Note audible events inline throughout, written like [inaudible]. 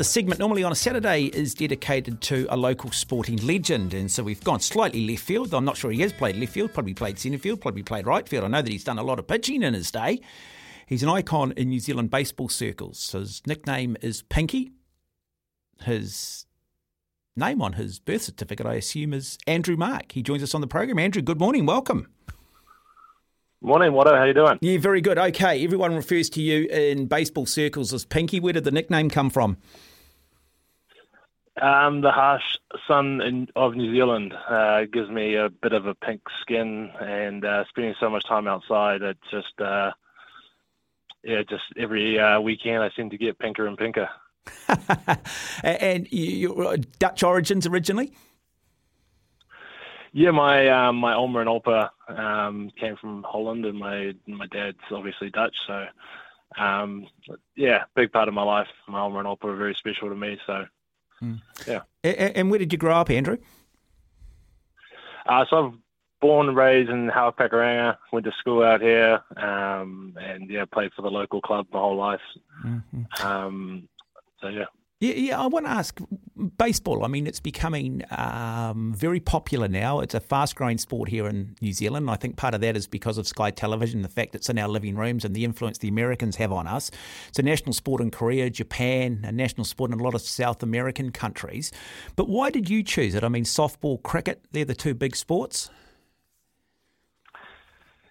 the segment normally on a Saturday is dedicated to a local sporting legend. And so we've gone slightly left field. I'm not sure he has played left field, probably played centre field, probably played right field. I know that he's done a lot of pitching in his day. He's an icon in New Zealand baseball circles. His nickname is Pinky. His name on his birth certificate, I assume, is Andrew Marck. He joins us on the program. Andrew, good morning. Welcome. Morning, Watto. How you doing? Yeah, very good. Okay, everyone refers to you in baseball circles as Pinky. Where did the nickname come from? Um, the harsh sun in, of New Zealand uh, gives me a bit of a pink skin, and uh, spending so much time outside, it just, uh, yeah, just every uh, weekend I seem to get pinker and pinker. [laughs] and you, Dutch origins originally? Yeah, my um, my Oma and Opa um, came from Holland, and my my dad's obviously Dutch. So, um, yeah, big part of my life. My Oma and Opa are very special to me. So, mm. yeah. And where did you grow up, Andrew? Uh, so I've born and raised in Howick Pakuranga. Went to school out here, um, and yeah, played for the local club my whole life. Mm-hmm. Um, so yeah. Yeah, yeah, I want to ask baseball. I mean, it's becoming um, very popular now. It's a fast growing sport here in New Zealand. I think part of that is because of Sky Television, the fact it's in our living rooms and the influence the Americans have on us. It's a national sport in Korea, Japan, a national sport in a lot of South American countries. But why did you choose it? I mean, softball, cricket, they're the two big sports.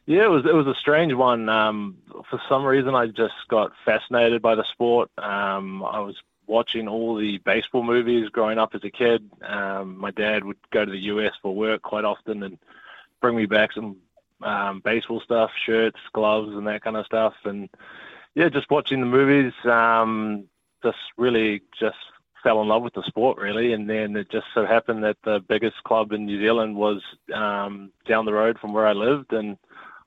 Yeah, it was it was a strange one. Um, for some reason, I just got fascinated by the sport. Um, I was watching all the baseball movies growing up as a kid. Um, my dad would go to the US for work quite often and bring me back some um, baseball stuff, shirts, gloves, and that kind of stuff. And yeah, just watching the movies, um, just really just fell in love with the sport really. And then it just so happened that the biggest club in New Zealand was um, down the road from where I lived. And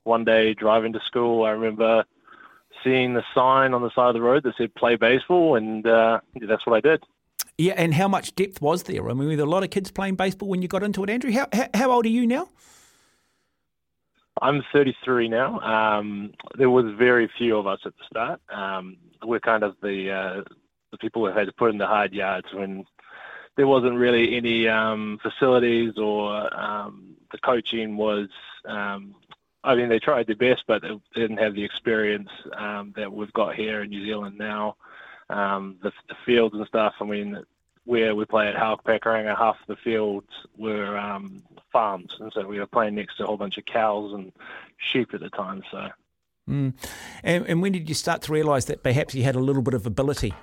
one day driving to school, I remember seeing the sign on the side of the road that said play baseball, and uh, that's what I did. Yeah, and how much depth was there? I mean, were there a lot of kids playing baseball when you got into it, Andrew? How, how, how old are you now? I'm 33 now. Um, there was very few of us at the start. Um, we're kind of the uh, the people who had to put in the hard yards when there wasn't really any um, facilities or um, the coaching was um, I mean, they tried their best, but they didn't have the experience um, that we've got here in New Zealand now. Um, the, the, fields and stuff. I mean, where we play at Howick Pakuranga, half the fields were um, farms, and so we were playing next to a whole bunch of cows and sheep at the time. So. Mm. And, and when did you start to realise that perhaps you had a little bit of ability?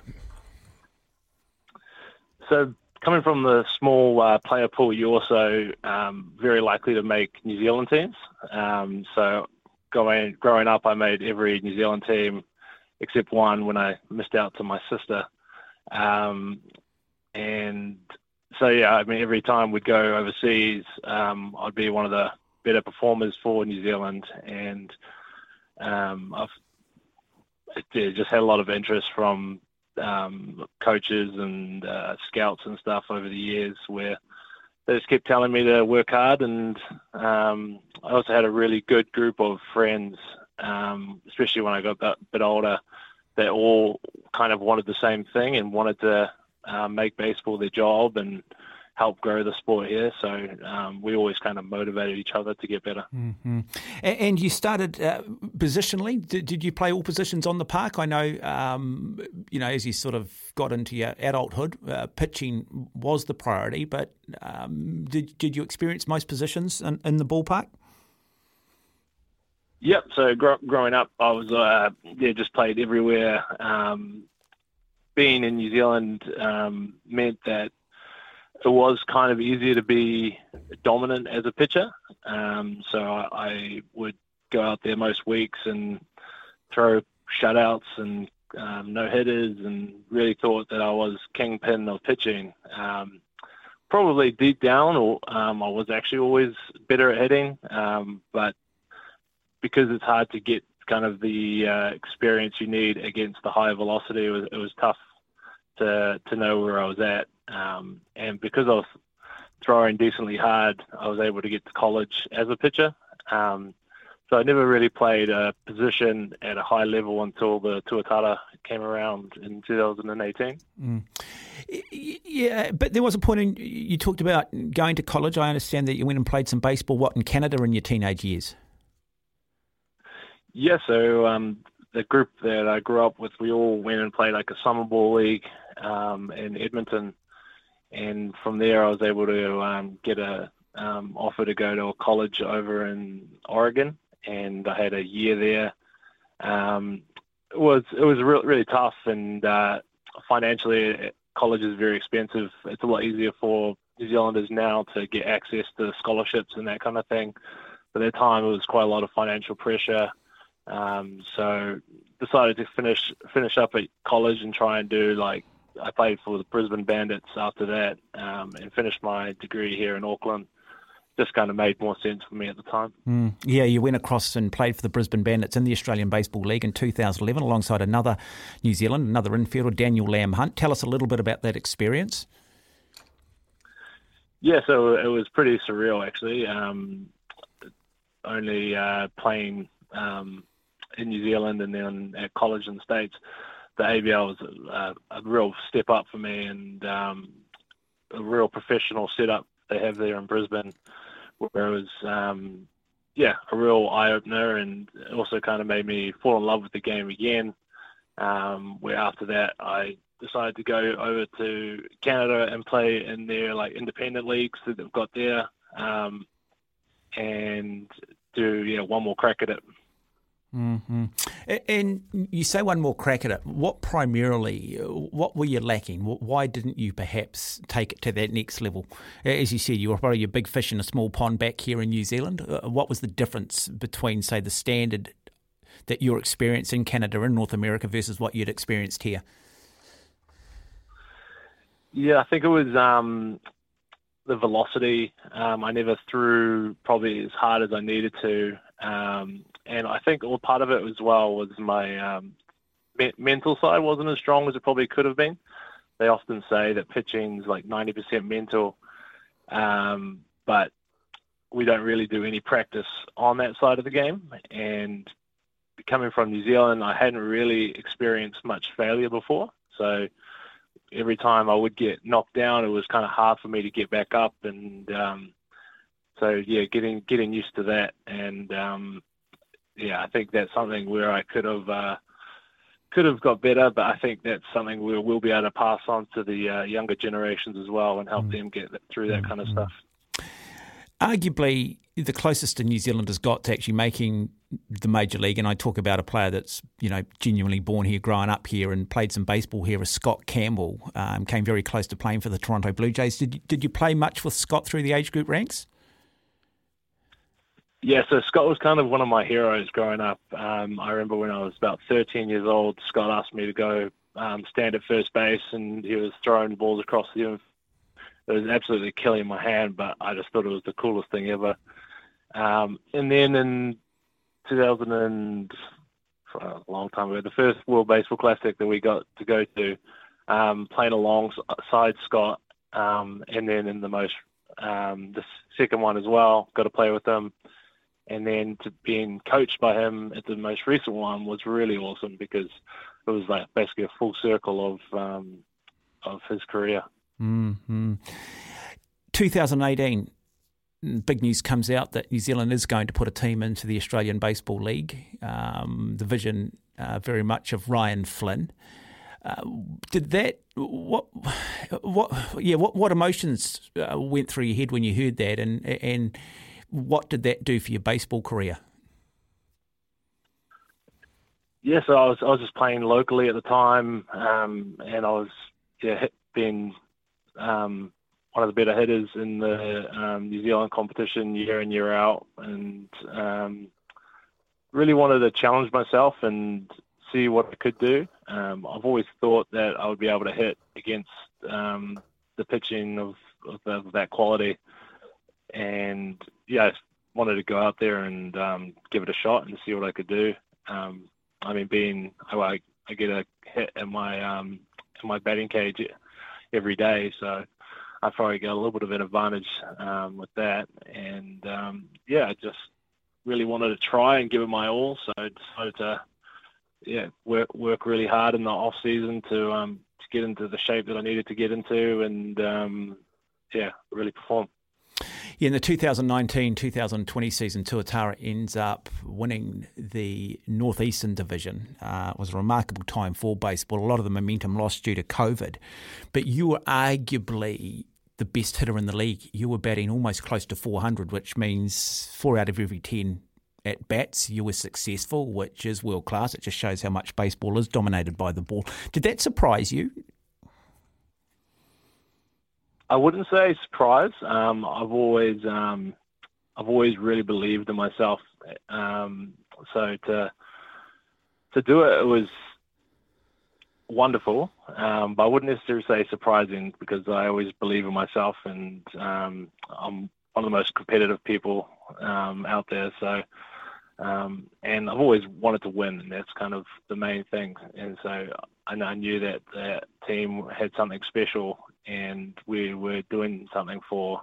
So coming from the small uh, player pool, you're also um, very likely to make New Zealand teams. Um, so going growing up, I made every New Zealand team except one when I missed out to my sister. Um, and so yeah, I mean, every time we'd go overseas, um, I'd be one of the better performers for New Zealand, and um, I've yeah, just had a lot of interest from um, coaches and uh, scouts and stuff over the years where they just kept telling me to work hard. And um, I also had a really good group of friends, um, especially when I got a bit older, that all kind of wanted the same thing and wanted to uh, make baseball their job and help grow the sport here. So um, we always kind of motivated each other to get better. Mm-hmm. And, you started uh, positionally. Did, did, you play all positions on the park? I know, um, you know, as you sort of got into your adulthood, uh, pitching was the priority. But um, did did you experience most positions in, in the ballpark? Yep. So gr- growing up, I was uh, yeah just played everywhere. Um, being in New Zealand um, meant that it was kind of easier to be dominant as a pitcher. Um, so I, I, would go out there most weeks and throw shutouts and um, no hitters, and really thought that I was kingpin of pitching. Um, probably deep down, or um, I was actually always better at hitting, um, but because it's hard to get kind of the uh, experience you need against the high velocity, it was, it was tough to to know where I was at. Um, and because I was throwing decently hard, I was able to get to college as a pitcher. Um, so I never really played a position at a high level until the Tuatara came around in 2018. Mm. Yeah, but there was a point in you talked about going to college. I understand that you went and played some baseball. What in Canada in your teenage years? Yeah, so um, the group that I grew up with, we all went and played like a summer ball league um, in Edmonton, and from there I was able to um, get a um, offer to go to a college over in Oregon, and I had a year there. Um, it was it was really really tough, and uh, financially, college is very expensive. It's a lot easier for New Zealanders now to get access to scholarships and that kind of thing. But at that time, it was quite a lot of financial pressure. Um, so decided to finish finish up at college and try and do like I played for the Brisbane Bandits after that um, and finished my degree here in Auckland just kind of made more sense for me at the time. Mm. Yeah, you went across and played for the Brisbane Bandits in the Australian Baseball League in 2011 alongside another New Zealand, another infielder, Daniel Lamb Hunt. Tell us a little bit about that experience. Yeah, so it was pretty surreal actually. Um, only uh, playing um, in New Zealand and then at college in the States, the ABL was a, a real step up for me and um, a real professional setup they have there in Brisbane where it was um, yeah a real eye opener and also kind of made me fall in love with the game again. Um, where after that I decided to go over to Canada and play in their like independent leagues that they've got there, um, and do yeah one more crack at it. Mm-hmm. And you say one more crack at it. What primarily, what were you lacking? Why didn't you perhaps take it to that next level? As you said, you were probably a big fish in a small pond back here in New Zealand. Uh, what was the difference between, say, the standard that you're experiencing in Canada and North America versus what you'd experienced here? Yeah, I think it was um, the velocity. Um, I never threw probably as hard as I needed to. Um, and I think all part of it as well was my um, me- mental side wasn't as strong as it probably could have been. They often say that pitching's like 90% mental, um, but we don't really do any practice on that side of the game. And coming from New Zealand, I hadn't really experienced much failure before, so every time I would get knocked down, it was kind of hard for me to get back up, and um, so yeah, getting getting used to that, and um, yeah, I think that's something where I could have uh, could have got better, but I think that's something we will be able to pass on to the uh, younger generations as well and help mm. them get through that kind of mm. stuff. Arguably, the closest a New Zealand has got to actually making the major league, and I talk about a player that's you know genuinely born here, growing up here, and played some baseball here, is Scott Campbell. Um, came very close to playing for the Toronto Blue Jays. Did did you play much with Scott through the age group ranks? Yeah, so Scott was kind of one of my heroes growing up. Um, I remember when I was about 13 years old, Scott asked me to go um, stand at first base, and he was throwing balls across the field. It was absolutely killing my hand, but I just thought it was the coolest thing ever. Um, and then in 2000 and a long time ago, the first World Baseball Classic that we got to go to, um, playing alongside Scott, um, and then in the most um, the second one as well, got to play with him and then to being coached by him at the most recent one was really awesome because it was like basically a full circle of um, of his career. Mm-hmm. 2018, big news comes out that New Zealand is going to put a team into the Australian Baseball League. Um, the vision uh, very much of Ryan Flynn. Uh, did that what what yeah what what emotions uh, went through your head when you heard that and and what did that do for your baseball career? Yes, yeah, so I was I was just playing locally at the time, um, and I was yeah being um, one of the better hitters in the um, New Zealand competition year in year out, and um, really wanted to challenge myself and see what I could do. Um, I've always thought that I would be able to hit against um, the pitching of, of that quality and yeah, I wanted to go out there and um, give it a shot and see what I could do. Um, I mean, being I, I get a hit in my um, in my batting cage every day, so I probably got a little bit of an advantage um, with that. And um, yeah, I just really wanted to try and give it my all. So I decided to yeah work work really hard in the off season to um, to get into the shape that I needed to get into, and um, yeah, really perform. Yeah, in the 2019-2020 season, Tuatara ends up winning the Northeastern Division. Uh, it was a remarkable time for baseball. A lot of the momentum lost due to COVID, but you were arguably the best hitter in the league. You were batting almost close to 400, which means four out of every 10 at bats you were successful, which is world class. It just shows how much baseball is dominated by the ball. Did that surprise you? I wouldn't say surprise. Um, I've always um, I've always really believed in myself. Um, so to to do it, it was wonderful, um, but I wouldn't necessarily say surprising because I always believe in myself, and um, I'm one of the most competitive people um, out there. So, um, and I've always wanted to win, and that's kind of the main thing. And so I, I knew that that team had something special, and we were doing something for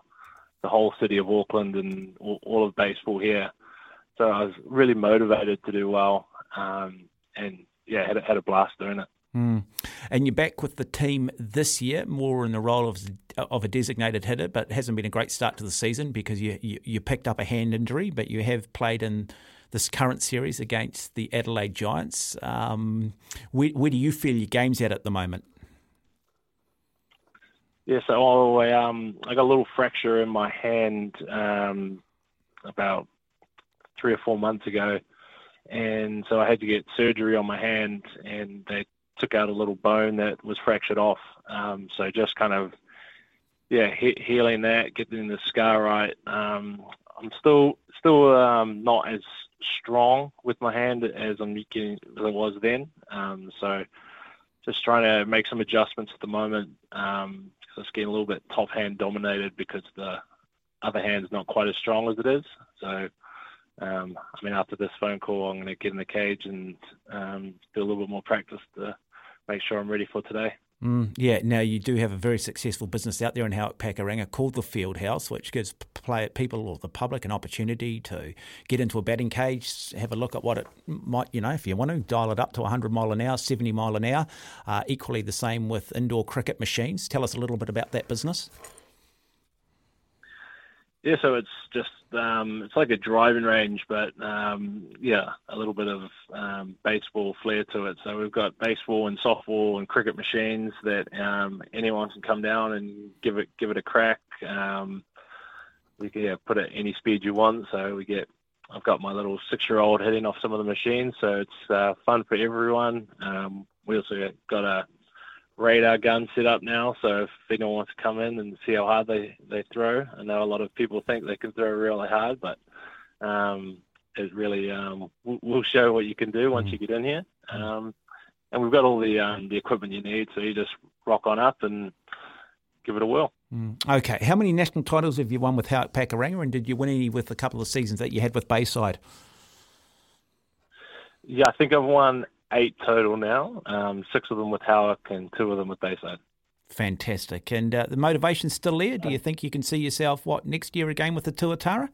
the whole city of Auckland and all, of baseball here. So I was really motivated to do well, um, and yeah, had, had a blast doing it. Mm. And you're back with the team this year, more in the role of of a designated hitter, but hasn't been a great start to the season because you, you, you picked up a hand injury, but you have played in this current series against the Adelaide Giants. Um, where, where do you feel your game's at at the moment? Yeah, so I, um, I got a little fracture in my hand um, about three or four months ago, and so I had to get surgery on my hand, and they took out a little bone that was fractured off. Um, so just kind of, yeah, he- healing that, getting the scar right. Um, I'm still still um, not as strong with my hand as I'm getting as I was then. Um, so just trying to make some adjustments at the moment. Um, it's getting a little bit top hand dominated because the other hand's not quite as strong as it is. So um, I mean, after this phone call, I'm going to get in the cage and um, do a little bit more practice to make sure I'm ready for today. Mm, yeah, now you do have a very successful business out there in Howick Pakuranga called the Field House, which gives play, people or the public an opportunity to get into a batting cage, have a look at what it might, you know, if you want to, dial it up to 100 mile an hour, 70 mile an hour. Uh, equally the same with indoor cricket machines. Tell us a little bit about that business. Yeah, so it's just um, it's like a driving range, but um, yeah, a little bit of um, baseball flair to it. So we've got baseball and softball and cricket machines that um, anyone can come down and give it give it a crack. Um, we can yeah, put it any speed you want. So we get I've got my little six year old hitting off some of the machines, so it's uh, fun for everyone. Um, we also got a radar gun set up now, so if anyone wants to come in and see how hard they, they throw, I know a lot of people think they can throw really hard, but um, it really um, will show what you can do once you get in here. Um, and we've got all the um, the equipment you need, so you just rock on up and give it a whirl. Mm. Okay, how many national titles have you won with Howick Pakuranga, and did you win any with a couple of seasons that you had with Bayside? Yeah, I think I've won eight total now, um, six of them with Howick and two of them with Bayside. Fantastic. And uh, the motivation's still there? Do you think you can see yourself, what, next year again with the Tuatara?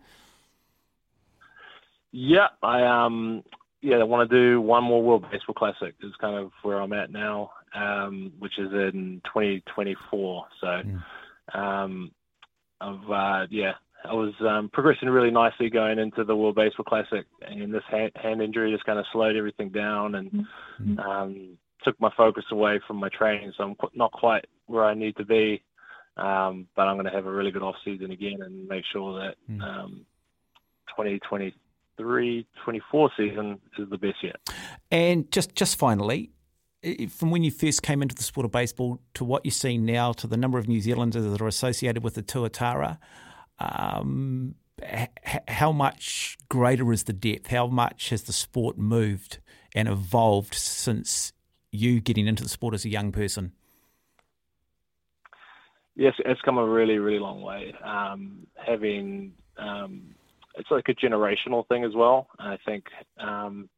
Yeah, I um, yeah, I want to do one more World Baseball Classic. Is kind of where I'm at now, um, which is in 2024. So, mm. um, I've uh, yeah, I was um, progressing really nicely going into the World Baseball Classic, and this hand, hand injury just kind of slowed everything down and mm-hmm. um, took my focus away from my training. So I'm not quite where I need to be, um, but I'm going to have a really good off season again and make sure that mm. um, 2023, 24 season is the best yet. And just just finally, from when you first came into the sport of baseball to what you see now, to the number of New Zealanders that are associated with the Tuatara um, h- how much greater is the depth? How much has the sport moved and evolved since you getting into the sport as a young person? Yes, it's come a really, really long way. Um, having um, it's like a generational thing as well. I think um,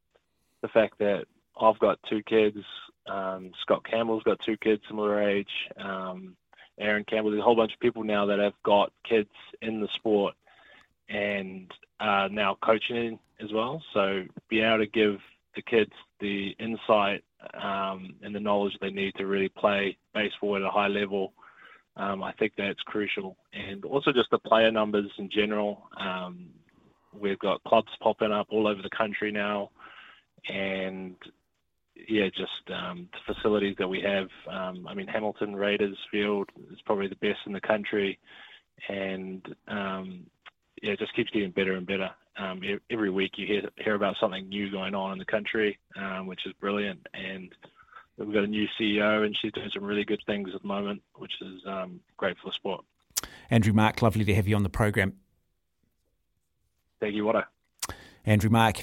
the fact that I've got two kids, um, Scott Campbell's got two kids similar age. Um, Aaron Campbell. There's a whole bunch of people now that have got kids in the sport, and uh, now coaching as well. So being able to give the kids the insight um, and the knowledge they need to really play baseball at a high level, um, I think that's crucial. And also just the player numbers in general. Um, we've got clubs popping up all over the country now, and yeah, just um, the facilities that we have. Um, I mean, Hamilton Raiders Field is probably the best in the country, and um, yeah, it just keeps getting better and better. Um, every week you hear hear about something new going on in the country, um, which is brilliant. And we've got a new CEO, and she's doing some really good things at the moment, which is um, great for the sport. Andrew Marck, lovely to have you on the program. Thank you, Watto. Andrew Marck,